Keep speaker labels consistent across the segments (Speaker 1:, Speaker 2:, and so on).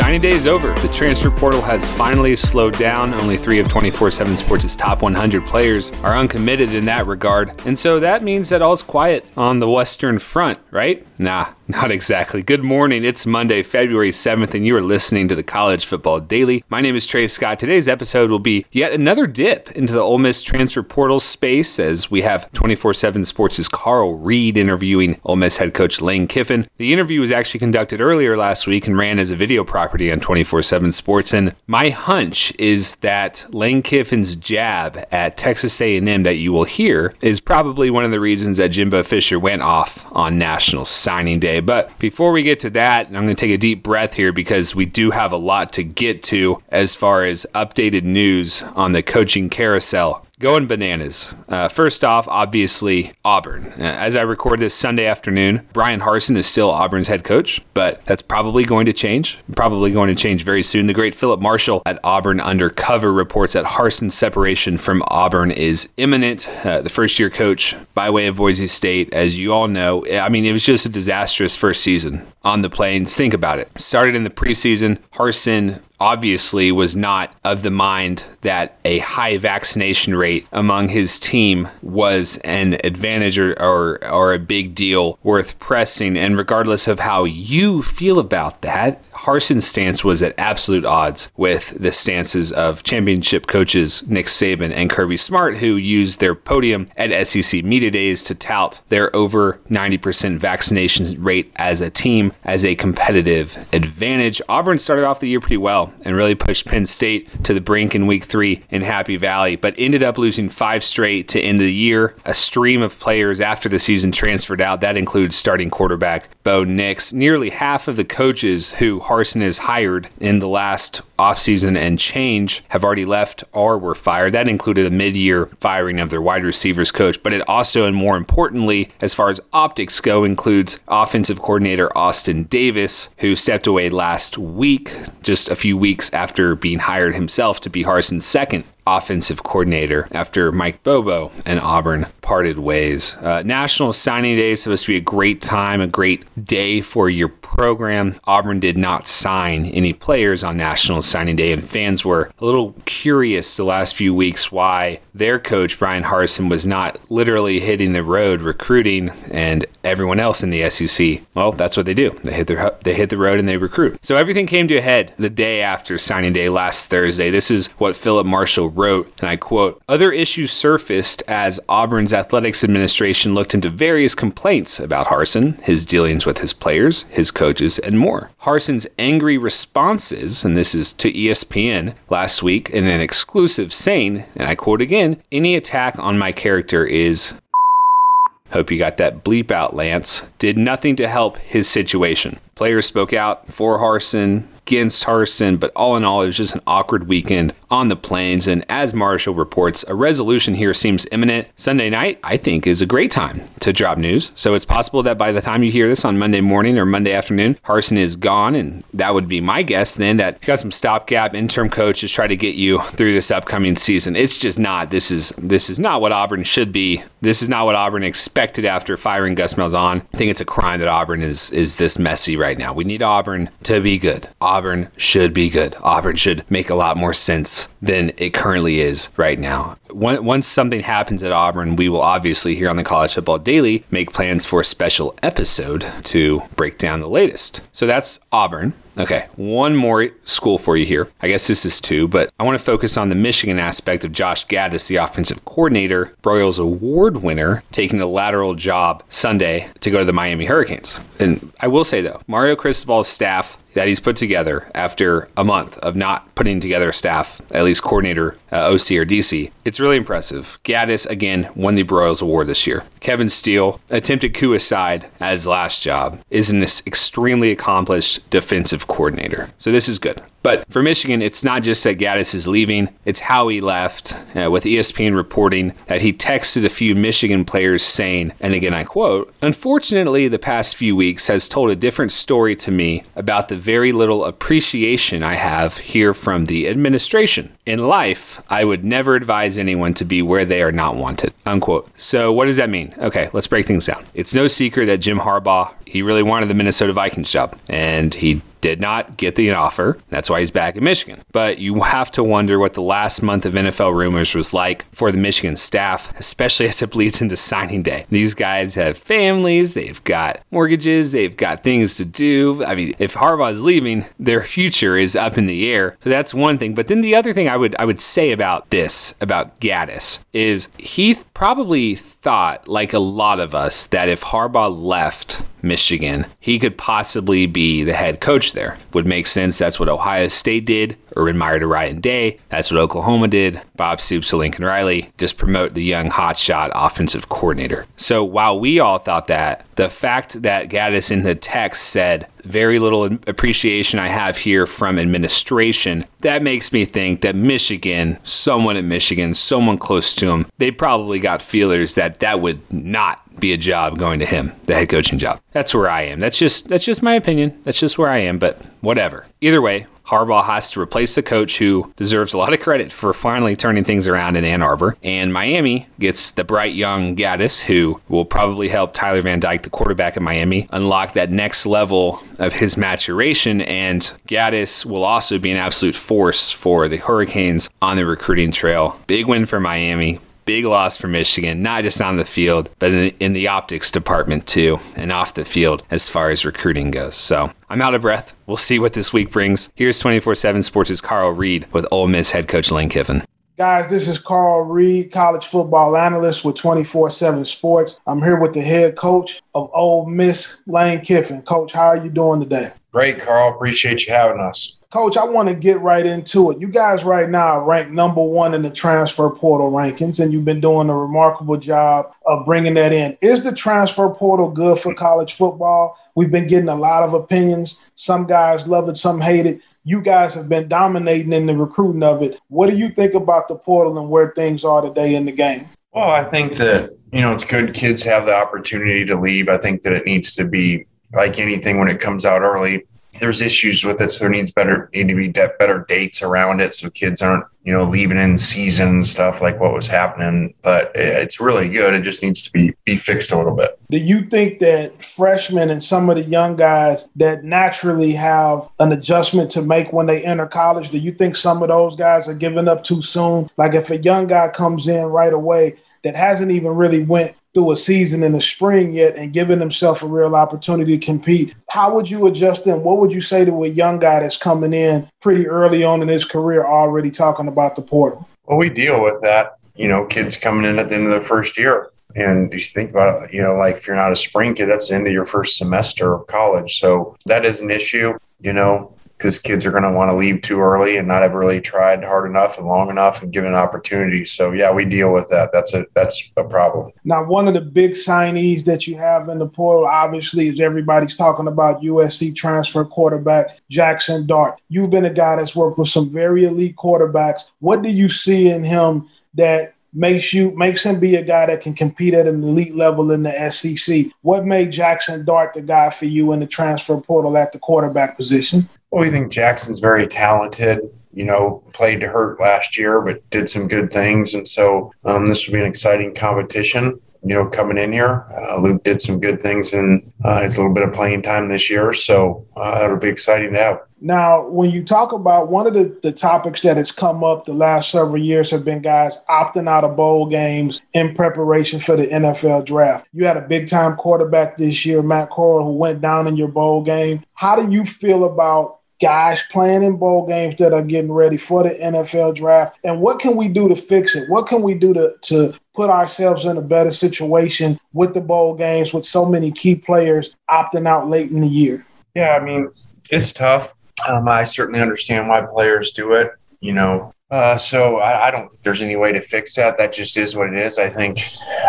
Speaker 1: Signing day is over. The transfer portal has finally slowed down. Only three of 24 7 Sports' top 100 players are uncommitted in that regard. And so that means that all's quiet on the Western Front, right? Nah, not exactly. Good morning. It's Monday, February 7th, and you are listening to the College Football Daily. My name is Trey Scott. Today's episode will be yet another dip into the Ole Miss transfer portal space as we have 24 7 Sports' Carl Reed interviewing Ole Miss head coach Lane Kiffin. The interview was actually conducted earlier last week and ran as a video property on 24 7 Sports. And my hunch is that Lane Kiffin's jab at Texas A&M that you will hear is probably one of the reasons that Jimbo Fisher went off on National Signing Day. But before we get to that, I'm going to take a deep breath here because we do have a lot to get to as far as updated news on the coaching carousel going bananas. Uh, first off, obviously, Auburn. Uh, as I record this Sunday afternoon, Bryan Harsin is still Auburn's head coach, but that's probably going to change. Probably going to change very soon. The great Phillip Marshall at Auburn Undercover reports that Harsin's separation from Auburn is imminent. Uh, the first year coach by way of Boise State, as you all know, I mean, it was just a disastrous first season on the plains. Think about it. Started in the preseason. Harsin obviously was not of the mind that a high vaccination rate among his team was an advantage or, or, or, a big deal worth pressing. And regardless of how you feel about that, Harsin's stance was at absolute odds with the stances of championship coaches Nick Saban and Kirby Smart, who used their podium at SEC Media Days to tout their over 90% vaccination rate as a team as a competitive advantage. Auburn started off the year pretty well and really pushed Penn State to the brink in week three in Happy Valley, but ended up losing five straight to end the year. A stream of players after the season transferred out. That includes starting quarterback Bo Nix. Nearly half of the coaches who Harsin is hired in the last offseason and change have already left or were fired. That included a mid year firing of their wide receivers coach, but it also, and more importantly, as far as optics go, includes offensive coordinator Austin Davis, who stepped away last week, just a few weeks after being hired himself to be Harsin's second offensive coordinator after Mike Bobo and Auburn parted ways. Uh, National Signing Day is supposed to be a great time, a great day for your program. Auburn did not sign any players on National Signing Day, and fans were a little curious the last few weeks why their coach, Bryan Harsin, was not literally hitting the road recruiting and everyone else in the SEC. Well, that's what they do. They hit the, they hit the road and they recruit. So everything came to a head the day after signing day last Thursday. This is what Phillip Marshall wrote, and I quote Other issues surfaced as Auburn's athletics administration looked into various complaints about Harsin, his dealings with his players, his coaches, and more. Harsin's angry responses, and this is to ESPN last week in an exclusive saying, and I quote again Any attack on my character is Hope you got that bleep out, Lance. Did nothing to help his situation. Players spoke out for Harsin, against Harsin, but all in all, it was just an awkward weekend on the plains. And as Marshall reports, a resolution here seems imminent. Sunday night, I think, is a great time to drop news. So it's possible that by the time you hear this on Monday morning or Monday afternoon, Harsin is gone. And that would be my guess then that you got some stopgap interim coach to try to get you through this upcoming season. It's just not. This is this is not what Auburn should be. This is not what Auburn expected after firing Gus Malzahn. I think it's a crime that Auburn is is this messy right now. We need Auburn to be good. Auburn should be good. Auburn should make a lot more sense than it currently is right now. Once something happens at Auburn, we will obviously here on the College Football Daily make plans for a special episode to break down the latest. So that's Auburn. Okay, one more school for you here. I guess this is two, but I want to focus on the Michigan aspect of Josh Gattis, the offensive coordinator, Broyles Award winner, taking a lateral job Sunday to go to the Miami Hurricanes. And I will say, though, Mario Cristobal's staff that he's put together after a month of not putting together staff, at least coordinator, uh, OC or DC. It's really impressive. Gattis again, won the Broyles Award this year. Kevin Steele, attempted coup aside at his last job, is an extremely accomplished defensive coordinator. So this is good. But for Michigan, it's not just that Gattis is leaving, it's how he left, uh, with ESPN reporting that he texted a few Michigan players saying, and again I quote, Unfortunately, the past few weeks has told a different story to me about the very little appreciation I have here from the administration. In life, I would never advise anyone to be where they are not wanted. Unquote. So, what does that mean? Okay, let's break things down. It's no secret that Jim Harbaugh, he really wanted the Minnesota Vikings job, and he did not get the offer. That's why he's back in Michigan. But you have to wonder what the last month of NFL rumors was like for the Michigan staff, especially as it bleeds into signing day. These guys have families, they've got mortgages, they've got things to do. I mean, if Harbaugh is leaving, their future is up in the air. So that's one thing. But then the other thing I would I would say about this, about Gattis is he probably thought, like a lot of us, that if Harbaugh left Michigan, he could possibly be the head coach there. Would make sense. That's what Ohio State did. Urban Meyer to Ryan Day. That's what Oklahoma did. Bob Stoops to Lincoln Riley. Just promote the young hotshot offensive coordinator. So while we all thought that, the fact that Gattis in the text said very little appreciation I have here from administration, that makes me think that Michigan, someone at Michigan, someone close to him, they probably got feelers that that would not be a job going to him, the head coaching job. That's where I am. That's just that's just my opinion. That's just where I am, but whatever. Either way, Harbaugh has to replace the coach who deserves a lot of credit for finally turning things around in Ann Arbor. And Miami gets the bright young Gattis, who will probably help Tyler Van Dyke, the quarterback at Miami, unlock that next level of his maturation. And Gattis will also be an absolute force for the Hurricanes on the recruiting trail. Big win for Miami big loss for Michigan, not just on the field, but in the, in the, optics department too, and off the field as far as recruiting goes. So I'm out of breath. We'll see what this week brings. Here's 24 7 Sports' Carl Reed with Ole Miss head coach Lane Kiffin.
Speaker 2: Guys, this is Carl Reed, college football analyst with 24 7 Sports. I'm here with the head coach of Ole Miss, Lane Kiffin. Coach, how are you doing today?
Speaker 3: Great, Carl. Appreciate you having us.
Speaker 2: Coach, I want to get right into it. You guys right now are ranked number one in the transfer portal rankings, and you've been doing a remarkable job of bringing that in. Is the transfer portal good for college football? We've been getting a lot of opinions. Some guys love it, some hate it. You guys have been dominating in the recruiting of it. What do you think about the portal and where things are today in the game?
Speaker 3: Well, I think that, you know, it's good kids have the opportunity to leave. I think that it needs to be like anything when it comes out early there's issues with it, so there needs better need to be de- better dates around it, so kids aren't you know leaving in season stuff like what was happening. But it's really good. It just needs to be be fixed a little bit.
Speaker 2: Do you think that freshmen and some of the young guys that naturally have an adjustment to make when they enter college, do you think some of those guys are giving up too soon? Like if a young guy comes in right away that hasn't even really went through a season in the spring yet and giving himself a real opportunity to compete. How would you adjust them? What would you say to a young guy that's coming in pretty early on in his career already talking about the portal?
Speaker 3: Well, we deal with that. You know, kids coming in at the end of their first year. And you think about it, you know, like if you're not a spring kid, that's the end of your first semester of college. So that is an issue. You know, because kids are going to want to leave too early and not have really tried hard enough and long enough and given opportunities. So yeah, we deal with that. That's a that's a problem.
Speaker 2: Now, one of the big signees that you have in the portal, obviously, is everybody's talking about USC transfer quarterback Jackson Dart. You've been a guy that's worked with some very elite quarterbacks. What do you see in him that makes you makes him be a guy that can compete at an elite level in the SEC. What made Jackson Dart the guy for you in the transfer portal at the quarterback position?
Speaker 3: Well, we think Jackson's very talented. You know, played to hurt last year, but did some good things, and so um, this will be an exciting competition. You know, coming in here, uh, Luke did some good things in uh, his little bit of playing time this year, so uh, it'll be exciting to have.
Speaker 2: Now, when you talk about one of the, the topics that has come up the last several years have been guys opting out of bowl games in preparation for the NFL draft. You had a big time quarterback this year, Matt Corral, who went down in your bowl game. How do you feel about guys playing in bowl games that are getting ready for the NFL draft? And what can we do to fix it? What can we do to, to put ourselves in a better situation with the bowl games with so many key players opting out late in the year?
Speaker 3: Yeah, I mean, it's tough. Um, I certainly understand why players do it. You know, uh, so I, I, don't think there's any way to fix that. That just is what it is. I think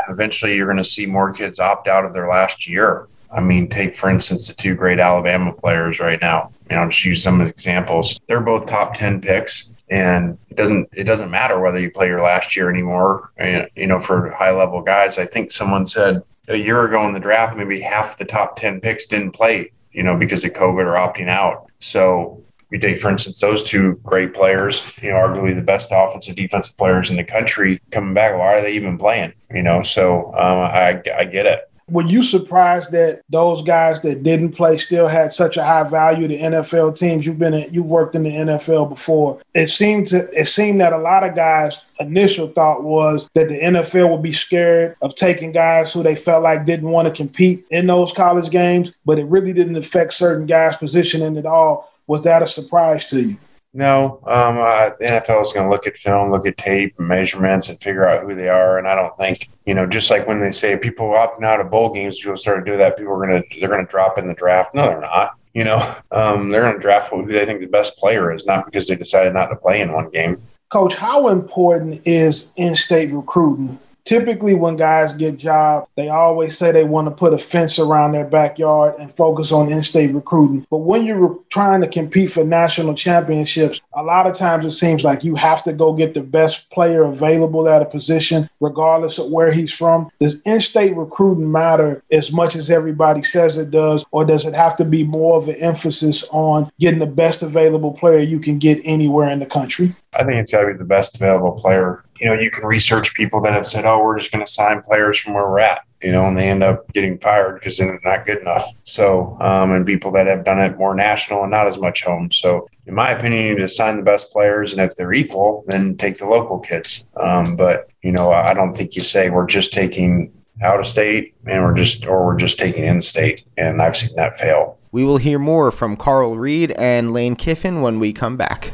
Speaker 3: eventually you're going to see more kids opt out of their last year. I mean, take for instance the two great Alabama players right now you know, just use some examples. They're both top 10 picks and it doesn't it doesn't matter whether you play your last year anymore you know for high level guys. I think someone said a year ago in the draft maybe half the top 10 picks didn't play you know because of covid or opting out. So we take for instance those two great players you know arguably the best offensive defensive players in the country coming back. Why are they even playing? You know so um, I, I get it
Speaker 2: were you surprised that those guys that didn't play still had such a high value to NFL teams? You've been in, you've worked in the NFL before. It seemed to it seemed that a lot of guys' initial thought was that the NFL would be scared of taking guys who they felt like didn't want to compete in those college games, but it really didn't affect certain guys' positioning at all. Was that a surprise to you?
Speaker 3: No, um, uh, the NFL is going to look at film, look at tape, measurements, and figure out who they are. And I don't think, you know, just like when they say people opting out of bowl games, people start to do that. People are going to they're going to drop in the draft. No, they're not. You know, um, they're going to draft who they think the best player is, not because they decided not to play in one game.
Speaker 2: Coach, how important is in-state recruiting typically when guys get jobs, they always say they want to put a fence around their backyard and focus on in-state recruiting. But when you're trying to compete for national championships, a lot of times it seems like you have to go get the best player available at a position, regardless of where he's from. Does in-state recruiting matter as much as everybody says it does, or does it have to be more of an emphasis on getting the best available player you can get anywhere in the country?
Speaker 3: I think it's got to be the best available player. You know, you can research people that have said, "Oh, we're just going to sign players from where we're at," you know, and they end up getting fired because they're not good enough. So, um, and people that have done it more national and not as much home. So, in my opinion, you need to sign the best players, and if they're equal, then take the local kids. Um, but you know, I don't think you say we're just taking out of state and we're just or we're just taking in state, and I've seen that fail.
Speaker 4: We will hear more from Carl Reed and Lane Kiffin when we come back.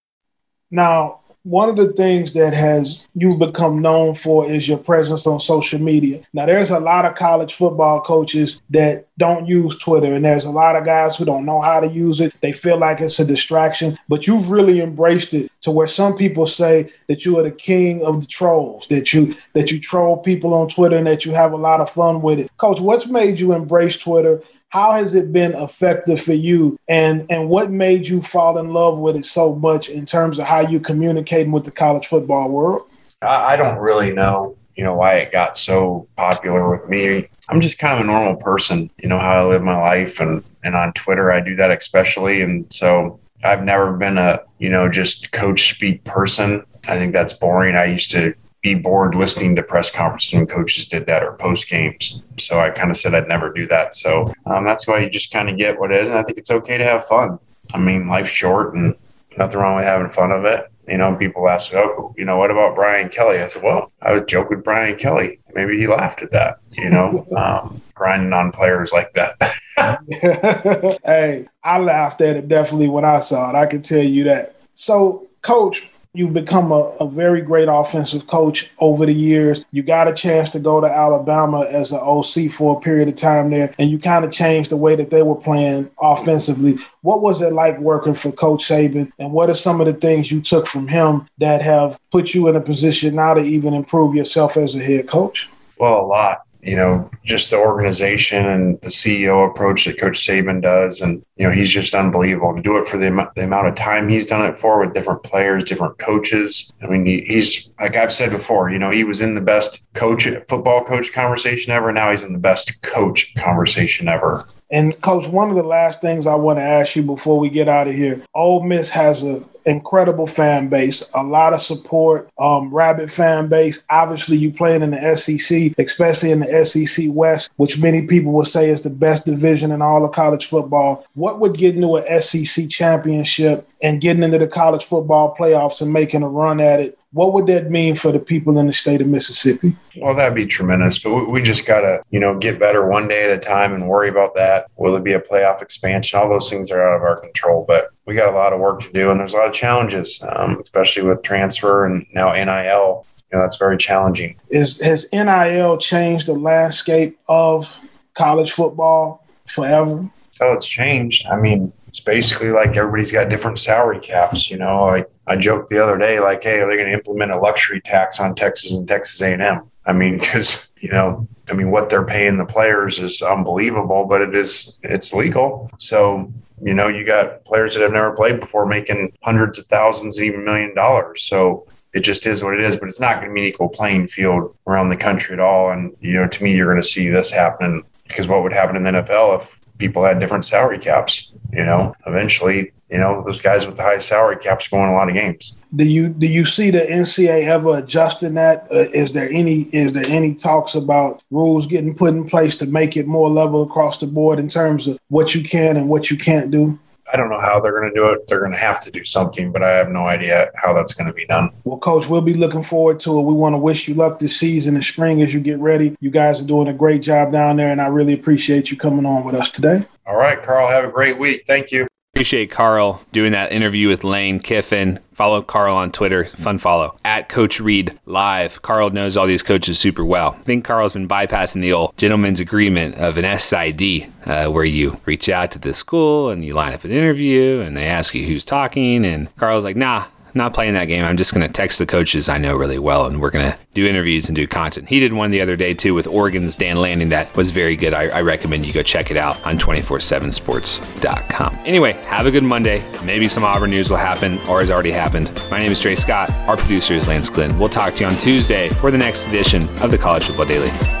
Speaker 2: Now, one of the things that has you've become known for is your presence on social media. Now, there's a lot of college football coaches that don't use Twitter, and there's a lot of guys who don't know how to use it. They feel like it's a distraction, but you've really embraced it to where some people say that you are the king of the trolls, that you that you troll people on Twitter, and that you have a lot of fun with it. Coach, what's made you embrace Twitter? How has it been effective for you? And and what made you fall in love with it so much in terms of how you communicating with the college football world?
Speaker 3: I don't really know you know why it got so popular with me. I'm just kind of a normal person you know how i live my life and and on twitter i do that especially. And so i've never been a you know just coach speak person. I think that's boring. I used to be bored listening to press conferences when coaches did that or post games. So I kind of said I'd never do that. So um, that's why you just kind of get what is. And I think it's okay to have fun. I mean, life's short and nothing wrong with having fun of it. You know, people ask, oh, you know, what about Brian Kelly? I said, well, I would joke with Brian Kelly. Maybe he laughed at that, you know, um, grinding on players like that.
Speaker 2: hey, I laughed at it definitely when I saw it. I can tell you that. So, coach, You've become a, a, very great offensive coach over the years. You got a chance to go to Alabama as an OC for a period of time there, and you kind of changed the way that they were playing offensively. What was it like working for Coach Saban, and what are some of the things you took from him that have put you in a position now to even improve yourself as a head coach?
Speaker 3: Well, a lot. You know, just the organization and the CEO approach that Coach Saban does. And, you know, he's just unbelievable to do it for the, the amount of time he's done it for with different players, different coaches. I mean, he, he's, like I've said before, you know, he was in the best coach, football coach conversation ever. Now he's in the best coach conversation ever.
Speaker 2: And coach, one of the last things I want to ask you before we get out of here, Ole Miss has an incredible fan base, a lot of support, um, rabid fan base. Obviously, you playing in the SEC, especially in the SEC West, which many people will say is the best division in all of college football. What would get into an SEC championship and getting into the college football playoffs and making a run at it what would that mean for the people in the state of Mississippi?
Speaker 3: Well, that'd be tremendous, but we just got to, you know, get better one day at a time and worry about that. Will it be a playoff expansion? All those things are out of our control, but we got a lot of work to do, and there's a lot of challenges, um, especially with transfer and now NIL. You know, that's very challenging.
Speaker 2: Is has NIL changed the landscape of college football forever?
Speaker 3: Oh, it's changed. I mean, it's basically like everybody's got different salary caps. You know, like I joked the other day, like, hey, are they going to implement a luxury tax on Texas and Texas A&M? I mean, because you know, I mean, what they're paying the players is unbelievable, but it is it's legal. So you know, you got players that have never played before making hundreds of thousands, even million dollars. So it just is what it is, but it's not going to be an equal playing field around the country at all. And, you know, to me, you're going to see this happen because what would happen in the NFL if people had different salary caps. You know, eventually, you know, those guys with the high salary caps go in a lot of games.
Speaker 2: Do you do you see the NCAA ever adjusting that? Uh, is there any is there any talks about rules getting put in place to make it more level across the board in terms of what you can and what you can't do?
Speaker 3: I don't know how they're going to do it. They're going to have to do something, but I have no idea how that's going to be done.
Speaker 2: Well, coach, we'll be looking forward to it. We want to wish you luck this season and spring as you get ready. You guys are doing a great job down there, and I really appreciate you coming on with us today.
Speaker 3: All right, Carl, have a great week. Thank you.
Speaker 1: Appreciate Carl doing that interview with Lane Kiffin. Follow Carl on Twitter. Fun follow at Coach Reed Live. Carl knows all these coaches super well. I think Carl's been bypassing the old gentleman's agreement of an SID, uh, where you reach out to the school and you line up an interview and they ask you who's talking. And Carl's like, nah, not playing that game. I'm just going to text the coaches I know really well, and we're going to do interviews and do content. He did one the other day too with Oregon's Dan Lanning that was very good. I, I recommend you go check it out on 247sports.com. Anyway, have a good Monday. Maybe some Auburn news will happen or has already happened. My name is Trey Scott. Our producer is Lance Glenn. We'll talk to you on Tuesday for the next edition of the College Football Daily.